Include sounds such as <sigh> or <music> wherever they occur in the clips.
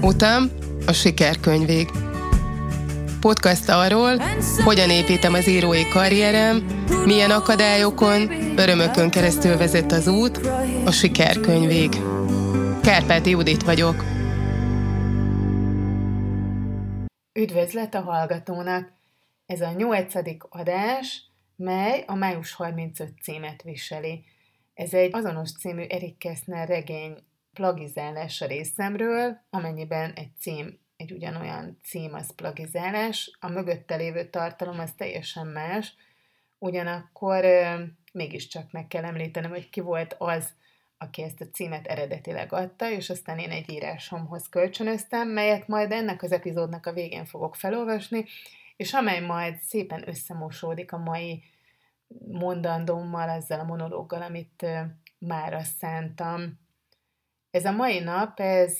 Utam a sikerkönyvég. Podcast arról, hogyan építem az írói karrierem, milyen akadályokon, örömökön keresztül vezet az út, a sikerkönyvég. Kárpáti Judit vagyok. Üdvözlet a hallgatónak! Ez a nyolcadik adás, mely a május 35 címet viseli. Ez egy azonos című Erik Kessner regény plagizálása részemről, amennyiben egy cím, egy ugyanolyan cím az plagizálás, a mögötte lévő tartalom az teljesen más, ugyanakkor mégiscsak meg kell említenem, hogy ki volt az, aki ezt a címet eredetileg adta, és aztán én egy írásomhoz kölcsönöztem, melyet majd ennek az epizódnak a végén fogok felolvasni, és amely majd szépen összemosódik a mai mondandómmal, ezzel a monológgal, amit mára szántam. Ez a mai nap, ez,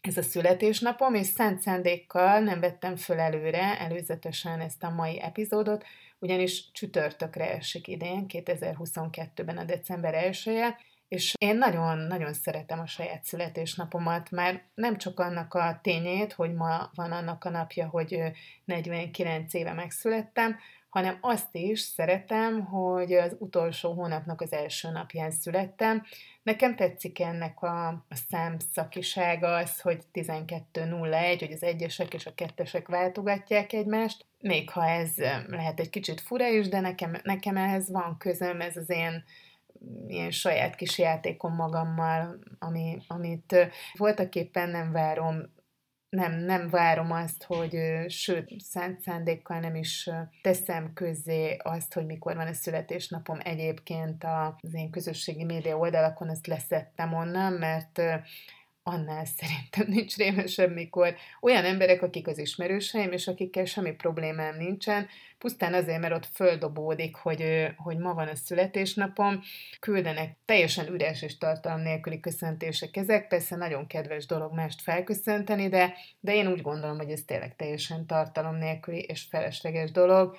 ez a születésnapom, és szent szándékkal nem vettem föl előre, előzetesen ezt a mai epizódot, ugyanis csütörtökre esik idén, 2022-ben a december 1 -e, és én nagyon-nagyon szeretem a saját születésnapomat, mert nem csak annak a tényét, hogy ma van annak a napja, hogy 49 éve megszülettem, hanem azt is szeretem, hogy az utolsó hónapnak az első napján születtem. Nekem tetszik ennek a, a számszakisága az, hogy 12.01, hogy az egyesek és a kettesek váltogatják egymást, még ha ez lehet egy kicsit fura is, de nekem, nekem ehhez van közöm, ez az én ilyen saját kis játékom magammal, ami, amit voltak éppen nem várom nem, nem várom azt, hogy sőt, szánt szándékkal nem is teszem közzé azt, hogy mikor van a születésnapom. Egyébként az én közösségi média oldalakon, ezt leszettem onnan, mert annál szerintem nincs rémesebb, mikor olyan emberek, akik az ismerőseim, és akikkel semmi problémám nincsen, pusztán azért, mert ott földobódik, hogy, hogy ma van a születésnapom, küldenek teljesen üres és tartalom nélküli köszöntések ezek, persze nagyon kedves dolog mást felköszönteni, de, de én úgy gondolom, hogy ez tényleg teljesen tartalom nélküli és felesleges dolog,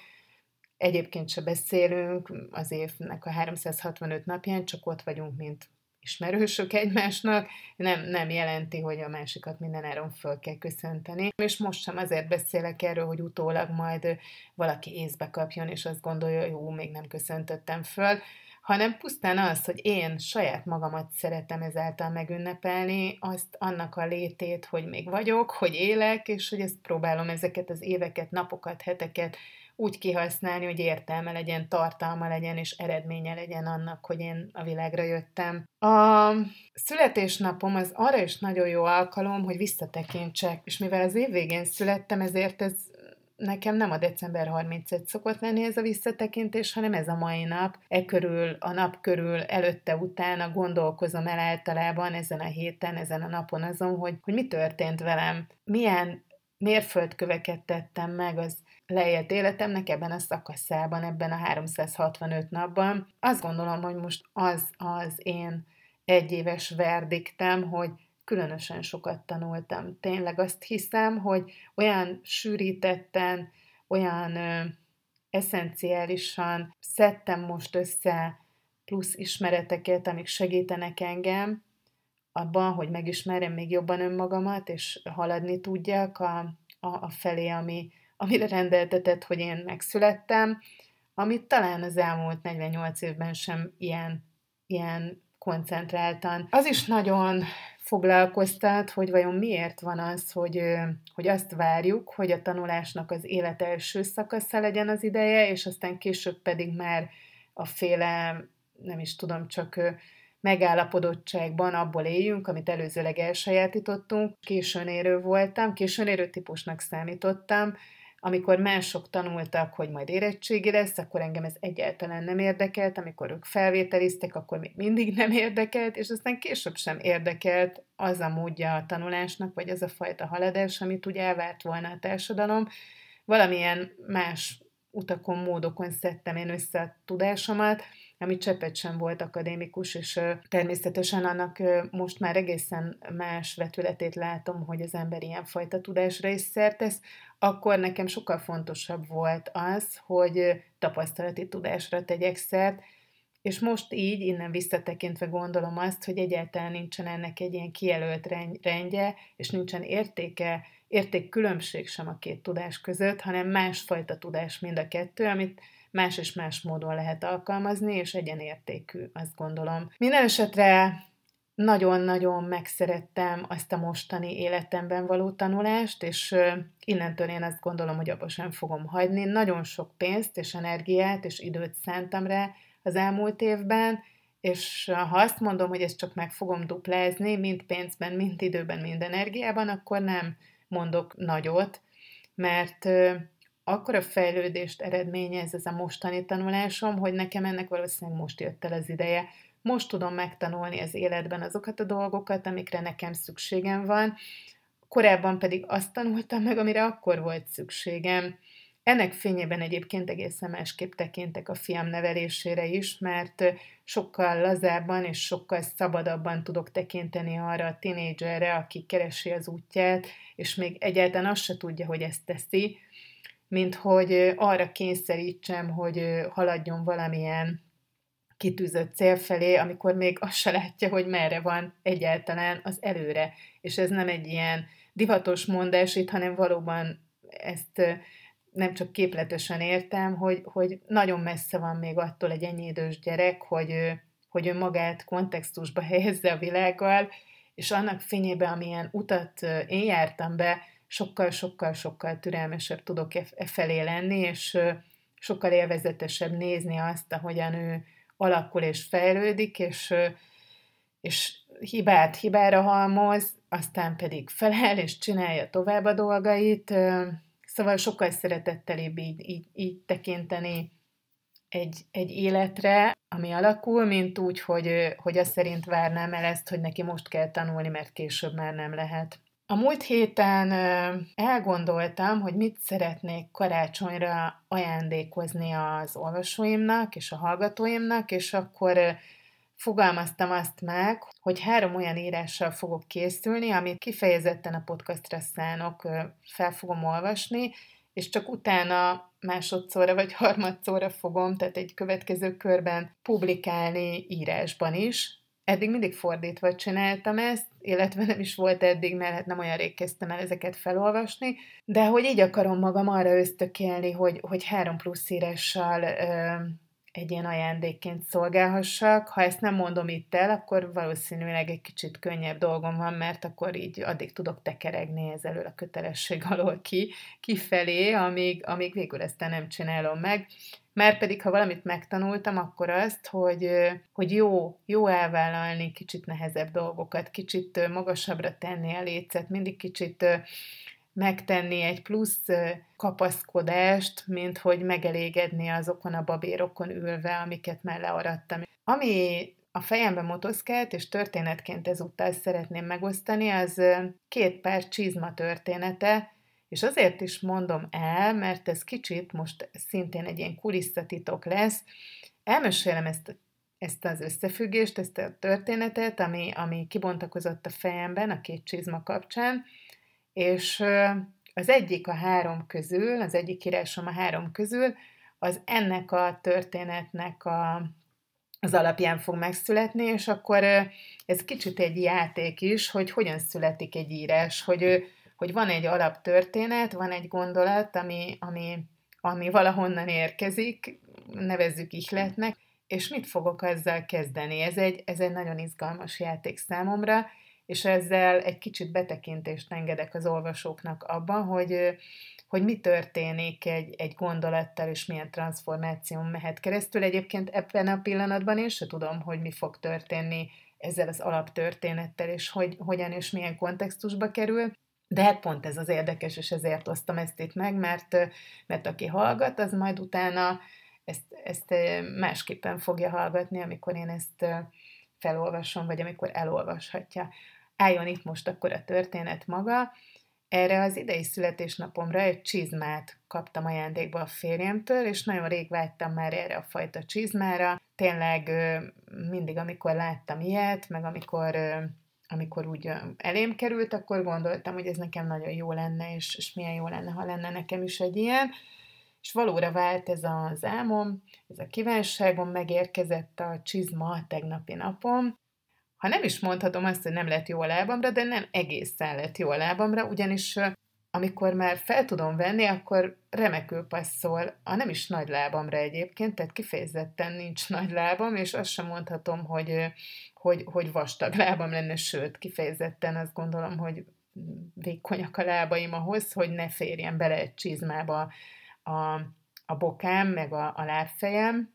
Egyébként se beszélünk az évnek a 365 napján, csak ott vagyunk, mint ismerősök egymásnak, nem, nem jelenti, hogy a másikat minden áron föl kell köszönteni. És most sem azért beszélek erről, hogy utólag majd valaki észbe kapjon, és azt gondolja, jó, még nem köszöntöttem föl, hanem pusztán az, hogy én saját magamat szeretem ezáltal megünnepelni, azt annak a létét, hogy még vagyok, hogy élek, és hogy ezt próbálom ezeket az éveket, napokat, heteket úgy kihasználni, hogy értelme legyen, tartalma legyen, és eredménye legyen annak, hogy én a világra jöttem. A születésnapom az arra is nagyon jó alkalom, hogy visszatekintsek, és mivel az év végén születtem, ezért ez nekem nem a december 31 szokott lenni ez a visszatekintés, hanem ez a mai nap. E körül, a nap körül, előtte, utána gondolkozom el általában ezen a héten, ezen a napon azon, hogy, hogy mi történt velem, milyen mérföldköveket tettem meg az leélt életemnek ebben a szakaszában, ebben a 365 napban. Azt gondolom, hogy most az az én egyéves verdiktem, hogy különösen sokat tanultam. Tényleg azt hiszem, hogy olyan sűrítetten, olyan ö, eszenciálisan szedtem most össze plusz ismereteket, amik segítenek engem abban, hogy megismerjem még jobban önmagamat, és haladni tudjak a, a, a felé, ami, amire rendeltetett, hogy én megszülettem, amit talán az elmúlt 48 évben sem ilyen, ilyen koncentráltan. Az is nagyon foglalkoztat, hogy vajon miért van az, hogy, hogy azt várjuk, hogy a tanulásnak az élet első szakasza legyen az ideje, és aztán később pedig már a féle, nem is tudom, csak megállapodottságban abból éljünk, amit előzőleg elsajátítottunk. Későn érő voltam, későn érő típusnak számítottam, amikor mások tanultak, hogy majd érettségi lesz, akkor engem ez egyáltalán nem érdekelt, amikor ők felvételiztek, akkor még mindig nem érdekelt, és aztán később sem érdekelt az a módja a tanulásnak, vagy az a fajta haladás, amit úgy elvárt volna a társadalom. Valamilyen más utakon, módokon szedtem én össze a tudásomat, ami cseppet sem volt akadémikus, és természetesen annak most már egészen más vetületét látom, hogy az ember ilyenfajta tudásra is szertesz, akkor nekem sokkal fontosabb volt az, hogy tapasztalati tudásra tegyek szert, és most így, innen visszatekintve gondolom azt, hogy egyáltalán nincsen ennek egy ilyen kijelölt rendje, és nincsen értéke, értékkülönbség sem a két tudás között, hanem másfajta tudás mind a kettő, amit más és más módon lehet alkalmazni, és egyenértékű, azt gondolom. Minden esetre nagyon-nagyon megszerettem azt a mostani életemben való tanulást, és innentől én azt gondolom, hogy abba sem fogom hagyni. Nagyon sok pénzt és energiát és időt szántam rá az elmúlt évben, és ha azt mondom, hogy ezt csak meg fogom duplázni, mind pénzben, mind időben, mind energiában, akkor nem mondok nagyot, mert akkor a fejlődést eredményez ez a mostani tanulásom, hogy nekem ennek valószínűleg most jött el az ideje. Most tudom megtanulni az életben azokat a dolgokat, amikre nekem szükségem van, korábban pedig azt tanultam meg, amire akkor volt szükségem. Ennek fényében egyébként egészen másképp tekintek a fiam nevelésére is, mert sokkal lazábban és sokkal szabadabban tudok tekinteni arra a tinédzserre, aki keresi az útját, és még egyáltalán azt se tudja, hogy ezt teszi, mint hogy arra kényszerítsem, hogy haladjon valamilyen kitűzött cél felé, amikor még azt se látja, hogy merre van egyáltalán az előre. És ez nem egy ilyen divatos mondás itt, hanem valóban ezt nem csak képletesen értem, hogy, hogy nagyon messze van még attól egy ennyi idős gyerek, hogy, hogy ő magát kontextusba helyezze a világgal, és annak fényében, amilyen utat én jártam be, sokkal-sokkal-sokkal türelmesebb tudok e, e felé lenni, és sokkal élvezetesebb nézni azt, ahogyan ő alakul és fejlődik, és, és hibát hibára halmoz, aztán pedig felel és csinálja tovább a dolgait, Szóval sokkal szeretettelébb így, így, így tekinteni egy, egy életre, ami alakul, mint úgy, hogy, hogy azt szerint várnám el ezt, hogy neki most kell tanulni, mert később már nem lehet. A múlt héten elgondoltam, hogy mit szeretnék karácsonyra ajándékozni az olvasóimnak és a hallgatóimnak, és akkor fogalmaztam azt meg, hogy három olyan írással fogok készülni, amit kifejezetten a podcastra szánok, fel fogom olvasni, és csak utána másodszorra vagy harmadszorra fogom, tehát egy következő körben publikálni írásban is. Eddig mindig fordítva csináltam ezt, illetve nem is volt eddig, mert hát nem olyan rég kezdtem el ezeket felolvasni, de hogy így akarom magam arra ösztökélni, hogy, hogy három plusz írással egy ilyen ajándékként szolgálhassak. Ha ezt nem mondom itt el, akkor valószínűleg egy kicsit könnyebb dolgom van, mert akkor így addig tudok tekeregni ezelől a kötelesség <laughs> alól ki, kifelé, amíg, amíg végül ezt nem csinálom meg. Mert pedig, ha valamit megtanultam, akkor azt, hogy, hogy jó, jó elvállalni kicsit nehezebb dolgokat, kicsit magasabbra tenni a lécet, mindig kicsit megtenni egy plusz kapaszkodást, mint hogy megelégedni azokon a babérokon ülve, amiket már learadtam. Ami a fejembe motoszkált, és történetként ezúttal szeretném megosztani, az két pár csizma története, és azért is mondom el, mert ez kicsit most szintén egy ilyen kulisszatitok lesz. Elmesélem ezt, ezt az összefüggést, ezt a történetet, ami, ami kibontakozott a fejemben a két csizma kapcsán, és az egyik a három közül, az egyik írásom a három közül, az ennek a történetnek a, az alapján fog megszületni, és akkor ez kicsit egy játék is, hogy hogyan születik egy írás, hogy, hogy van egy alaptörténet, van egy gondolat, ami, ami, ami valahonnan érkezik, nevezzük ihletnek, és mit fogok azzal kezdeni. Ez egy, ez egy nagyon izgalmas játék számomra, és ezzel egy kicsit betekintést engedek az olvasóknak abban, hogy, hogy mi történik egy, egy gondolattal, és milyen transformáció mehet keresztül. Egyébként ebben a pillanatban én se tudom, hogy mi fog történni ezzel az alaptörténettel, és hogy, hogyan és milyen kontextusba kerül. De hát pont ez az érdekes, és ezért osztam ezt itt meg, mert, mert aki hallgat, az majd utána ezt, ezt másképpen fogja hallgatni, amikor én ezt felolvasom, vagy amikor elolvashatja álljon itt most akkor a történet maga. Erre az idei születésnapomra egy csizmát kaptam ajándékba a férjemtől, és nagyon rég vágytam már erre a fajta csizmára. Tényleg mindig, amikor láttam ilyet, meg amikor amikor úgy elém került, akkor gondoltam, hogy ez nekem nagyon jó lenne, és, és milyen jó lenne, ha lenne nekem is egy ilyen. És valóra vált ez az álmom, ez a kívánságom, megérkezett a csizma a tegnapi napom, ha nem is mondhatom azt, hogy nem lett jó a lábamra, de nem egészen lett jó a lábamra, ugyanis amikor már fel tudom venni, akkor remekül passzol, a nem is nagy lábamra egyébként, tehát kifejezetten nincs <laughs> nagy lábam, és azt sem mondhatom, hogy, hogy, hogy vastag lábam lenne, sőt, kifejezetten azt gondolom, hogy vékonyak a lábaim ahhoz, hogy ne férjen bele egy csizmába a, a bokám, meg a, a lábfejem,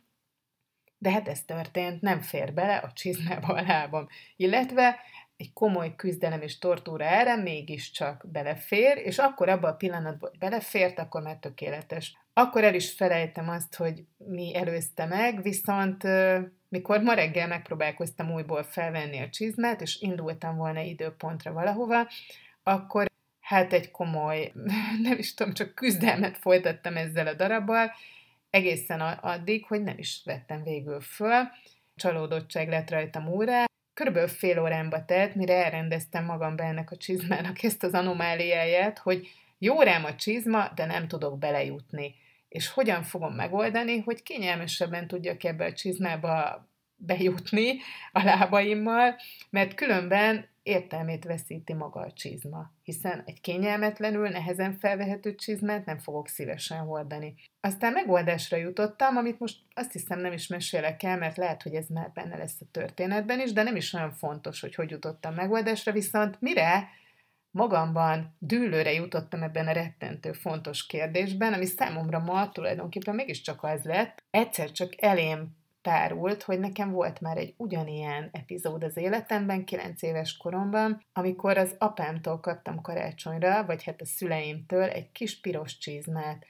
de hát ez történt, nem fér bele a csizmába a lábam. Illetve egy komoly küzdelem és tortúra erre mégiscsak belefér, és akkor abban a pillanatban, hogy belefért, akkor már tökéletes. Akkor el is felejtem azt, hogy mi előzte meg, viszont mikor ma reggel megpróbálkoztam újból felvenni a csizmát, és indultam volna időpontra valahova, akkor hát egy komoly, <laughs> nem is tudom, csak küzdelmet folytattam ezzel a darabbal, egészen addig, hogy nem is vettem végül föl. Csalódottság lett rajtam úrá. Körülbelül fél órámba telt, mire elrendeztem magamba ennek a csizmának ezt az anomáliáját, hogy jó rám a csizma, de nem tudok belejutni. És hogyan fogom megoldani, hogy kényelmesebben tudjak ebbe a csizmába bejutni a lábaimmal, mert különben értelmét veszíti maga a csizma, hiszen egy kényelmetlenül, nehezen felvehető csizmát nem fogok szívesen hordani. Aztán megoldásra jutottam, amit most azt hiszem nem is mesélek el, mert lehet, hogy ez már benne lesz a történetben is, de nem is olyan fontos, hogy hogy jutottam megoldásra, viszont mire magamban dűlőre jutottam ebben a rettentő fontos kérdésben, ami számomra ma tulajdonképpen mégiscsak az lett, egyszer csak elém tárult, hogy nekem volt már egy ugyanilyen epizód az életemben, 9 éves koromban, amikor az apámtól kaptam karácsonyra, vagy hát a szüleimtől egy kis piros csizmát.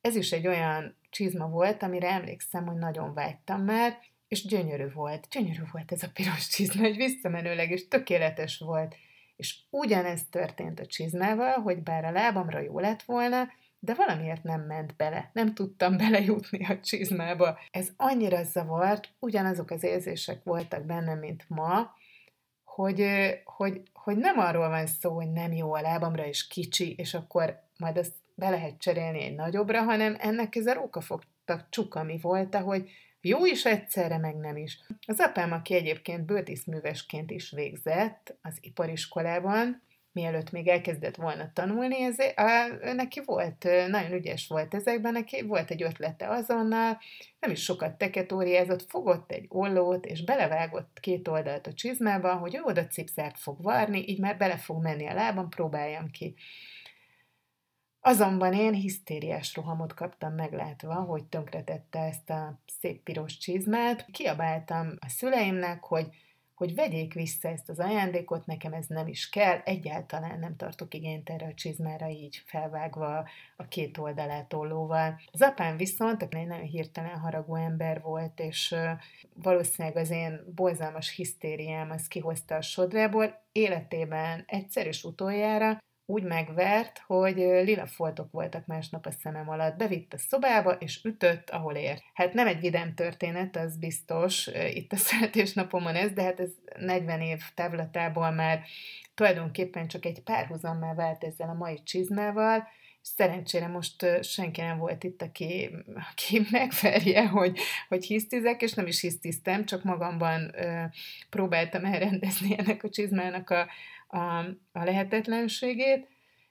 Ez is egy olyan csizma volt, amire emlékszem, hogy nagyon vágytam már, és gyönyörű volt. Gyönyörű volt ez a piros csizma, hogy visszamenőleg, és tökéletes volt. És ugyanezt történt a csizmával, hogy bár a lábamra jó lett volna, de valamiért nem ment bele. Nem tudtam <laughs> belejutni a csizmába. Ez annyira zavart, ugyanazok az érzések voltak bennem, mint ma, hogy, hogy, hogy nem arról van szó, hogy nem jó a lábamra, és kicsi, és akkor majd azt be lehet cserélni egy nagyobbra, hanem ennek ez a rókafogtak csukami volt, hogy jó is egyszerre, meg nem is. Az apám, aki egyébként böltészművesként is végzett az ipariskolában, mielőtt még elkezdett volna tanulni, ezért, a, neki volt, nagyon ügyes volt ezekben, neki volt egy ötlete azonnal, nem is sokat teketóriázott, fogott egy ollót, és belevágott két oldalt a csizmába, hogy ő oda cipzárt fog varni, így már bele fog menni a lábam, próbáljam ki. Azonban én hisztériás rohamot kaptam meglátva, hogy tönkretette ezt a szép piros csizmát. Kiabáltam a szüleimnek, hogy hogy vegyék vissza ezt az ajándékot, nekem ez nem is kell, egyáltalán nem tartok igényt erre a csizmára így felvágva a két oldalát ollóval. Az apám viszont, egy nagyon hirtelen haragú ember volt, és valószínűleg az én borzalmas hisztériám az kihozta a sodrából, életében egyszer és utoljára úgy megvert, hogy lila foltok voltak másnap a szemem alatt. Bevitt a szobába, és ütött, ahol ért. Hát nem egy vidám történet, az biztos, itt a <laughs> születésnapomon ez, de hát ez 40 év távlatából már tulajdonképpen csak egy párhuzammá vált ezzel a mai csizmával, szerencsére most senki nem volt itt, aki, aki <laughs> megferje, hogy, hogy hisztizek, és nem is hisztiztem, csak magamban ö, próbáltam elrendezni ennek a csizmának a, a, a lehetetlenségét.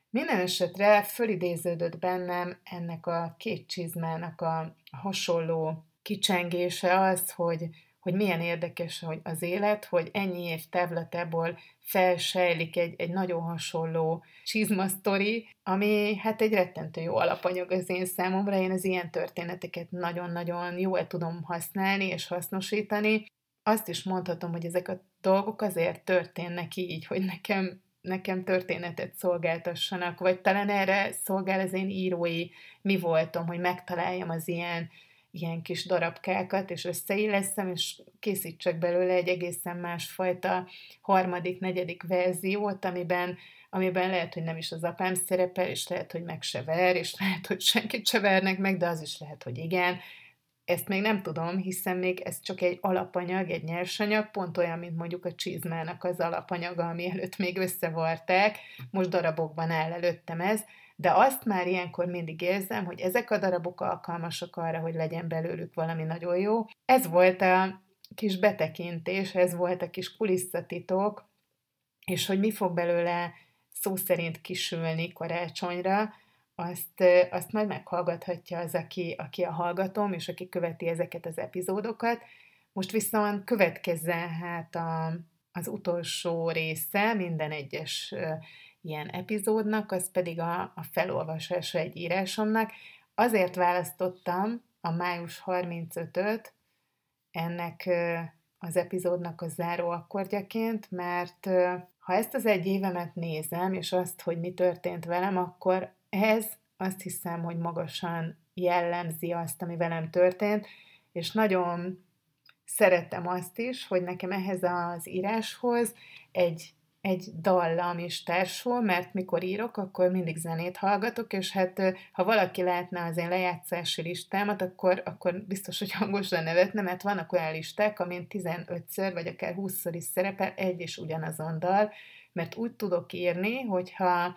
Minden esetre fölidéződött bennem ennek a két csizmának a hasonló kicsengése az, hogy, hogy milyen érdekes hogy az élet, hogy ennyi év távlatából felsejlik egy, egy nagyon hasonló csizmasztori, ami hát egy rettentő jó alapanyag az én számomra. Én az ilyen történeteket nagyon-nagyon jól tudom használni és hasznosítani. Azt is mondhatom, hogy ezek a dolgok azért történnek így, hogy nekem nekem történetet szolgáltassanak, vagy talán erre szolgál az én írói mi voltam, hogy megtaláljam az ilyen ilyen kis darabkákat, és összeilleszem, és készítsek belőle egy egészen másfajta harmadik, negyedik verziót, amiben, amiben lehet, hogy nem is az apám szerepel, és lehet, hogy meg se ver, és lehet, hogy senkit se vernek meg, de az is lehet, hogy igen. Ezt még nem tudom, hiszen még ez csak egy alapanyag, egy nyersanyag, pont olyan, mint mondjuk a csizmának az alapanyaga, ami előtt még összevarták, most darabokban áll előttem ez, de azt már ilyenkor mindig érzem, hogy ezek a darabok alkalmasak arra, hogy legyen belőlük valami nagyon jó. Ez volt a kis betekintés, ez volt a kis kulisszatitok, és hogy mi fog belőle szó szerint kisülni karácsonyra, azt, azt majd meghallgathatja az, aki, aki a hallgatom, és aki követi ezeket az epizódokat. Most viszont következzen hát a, az utolsó része minden egyes ilyen epizódnak, az pedig a, a felolvasása egy írásomnak. Azért választottam a május 35-öt ennek az epizódnak a záró akkordjaként, mert ha ezt az egy évemet nézem, és azt, hogy mi történt velem, akkor ez azt hiszem, hogy magasan jellemzi azt, ami velem történt, és nagyon szerettem azt is, hogy nekem ehhez az íráshoz egy egy dallam is társul, mert mikor írok, akkor mindig zenét hallgatok, és hát ha valaki látná az én lejátszási listámat, akkor, akkor biztos, hogy hangosan nevetne, mert vannak olyan listák, amin 15-ször, vagy akár 20-szor is szerepel egy és ugyanazon dal, mert úgy tudok írni, hogyha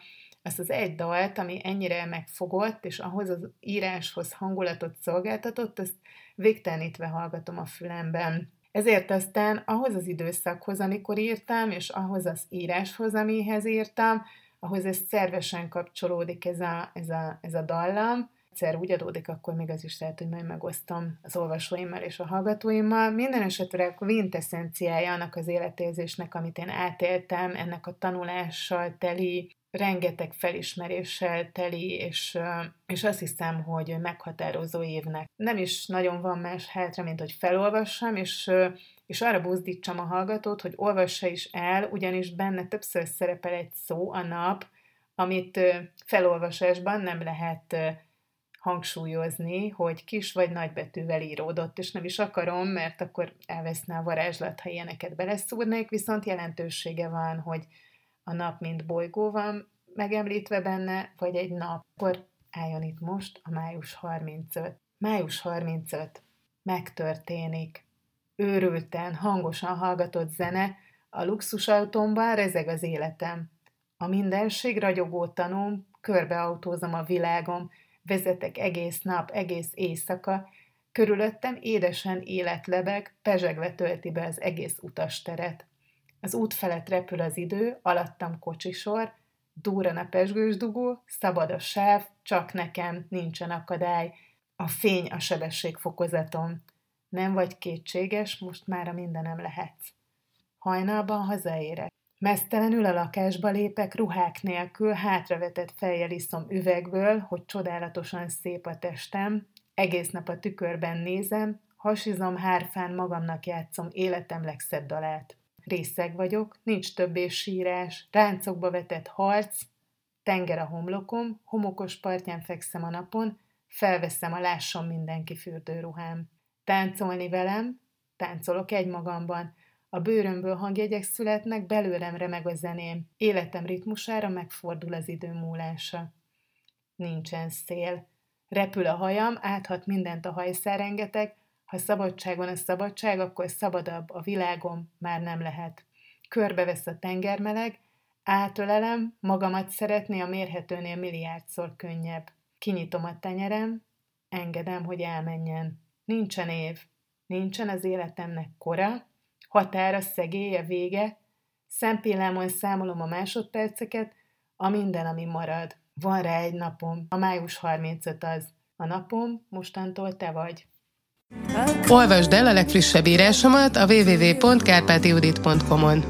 azt az egy dalt, ami ennyire megfogott, és ahhoz az íráshoz hangulatot szolgáltatott, azt végtelenítve hallgatom a fülemben. Ezért aztán ahhoz az időszakhoz, amikor írtam, és ahhoz az íráshoz, amihez írtam, ahhoz ez szervesen kapcsolódik ez a, ez a, ez a dallam. Egyszer úgy adódik, akkor még az is lehet, hogy majd megosztom az olvasóimmal és a hallgatóimmal. Minden esetre a quintessenciája annak az életérzésnek, amit én átéltem, ennek a tanulással teli rengeteg felismeréssel teli, és, és azt hiszem, hogy meghatározó évnek. Nem is nagyon van más hátra, mint hogy felolvassam, és, és arra buzdítsam a hallgatót, hogy olvassa is el, ugyanis benne többször szerepel egy szó, a nap, amit felolvasásban nem lehet hangsúlyozni, hogy kis vagy nagy betűvel íródott, és nem is akarom, mert akkor elveszne a varázslat, ha ilyeneket beleszúrnék, viszont jelentősége van, hogy a nap mint bolygó van megemlítve benne, vagy egy nap. Akkor álljon itt most a május 35. Május 35. Megtörténik. Őrülten, hangosan hallgatott zene, a luxusautómban rezeg az életem. A mindenség ragyogó tanúm, körbeautózom a világom, vezetek egész nap, egész éjszaka, körülöttem édesen életlebeg, pezsegve tölti be az egész utasteret. Az út felett repül az idő, alattam kocsisor, durran a pesgős dugó, szabad a sáv, csak nekem, nincsen akadály. A fény a sebességfokozatom. Nem vagy kétséges, most már a mindenem lehetsz. Hajnalban hazaérek. Mesztelenül a lakásba lépek, ruhák nélkül, hátravetett fejjel iszom üvegből, hogy csodálatosan szép a testem, egész nap a tükörben nézem, hasizom hárfán magamnak játszom életem legszebb dalát részeg vagyok, nincs többé sírás, ráncokba vetett harc, tenger a homlokom, homokos partján fekszem a napon, felveszem a lásson mindenki fürdőruhám. Táncolni velem, táncolok egymagamban, a bőrömből hangjegyek születnek, belőlem remeg a zeném, életem ritmusára megfordul az idő múlása. Nincsen szél. Repül a hajam, áthat mindent a hajszárengetek, ha szabadságon a szabadság, akkor szabadabb a világom már nem lehet. Körbevesz a tengermeleg, átölelem, magamat szeretné a mérhetőnél milliárdszor könnyebb. Kinyitom a tenyerem, engedem, hogy elmenjen. Nincsen év, nincsen az életemnek kora, határa, szegélye, vége, szempillámon számolom a másodperceket, a minden, ami marad. Van rá egy napom, a május 35 az. A napom mostantól te vagy. Olvasd el a legfrissebb írásomat a www.kárpátiudit.com-on.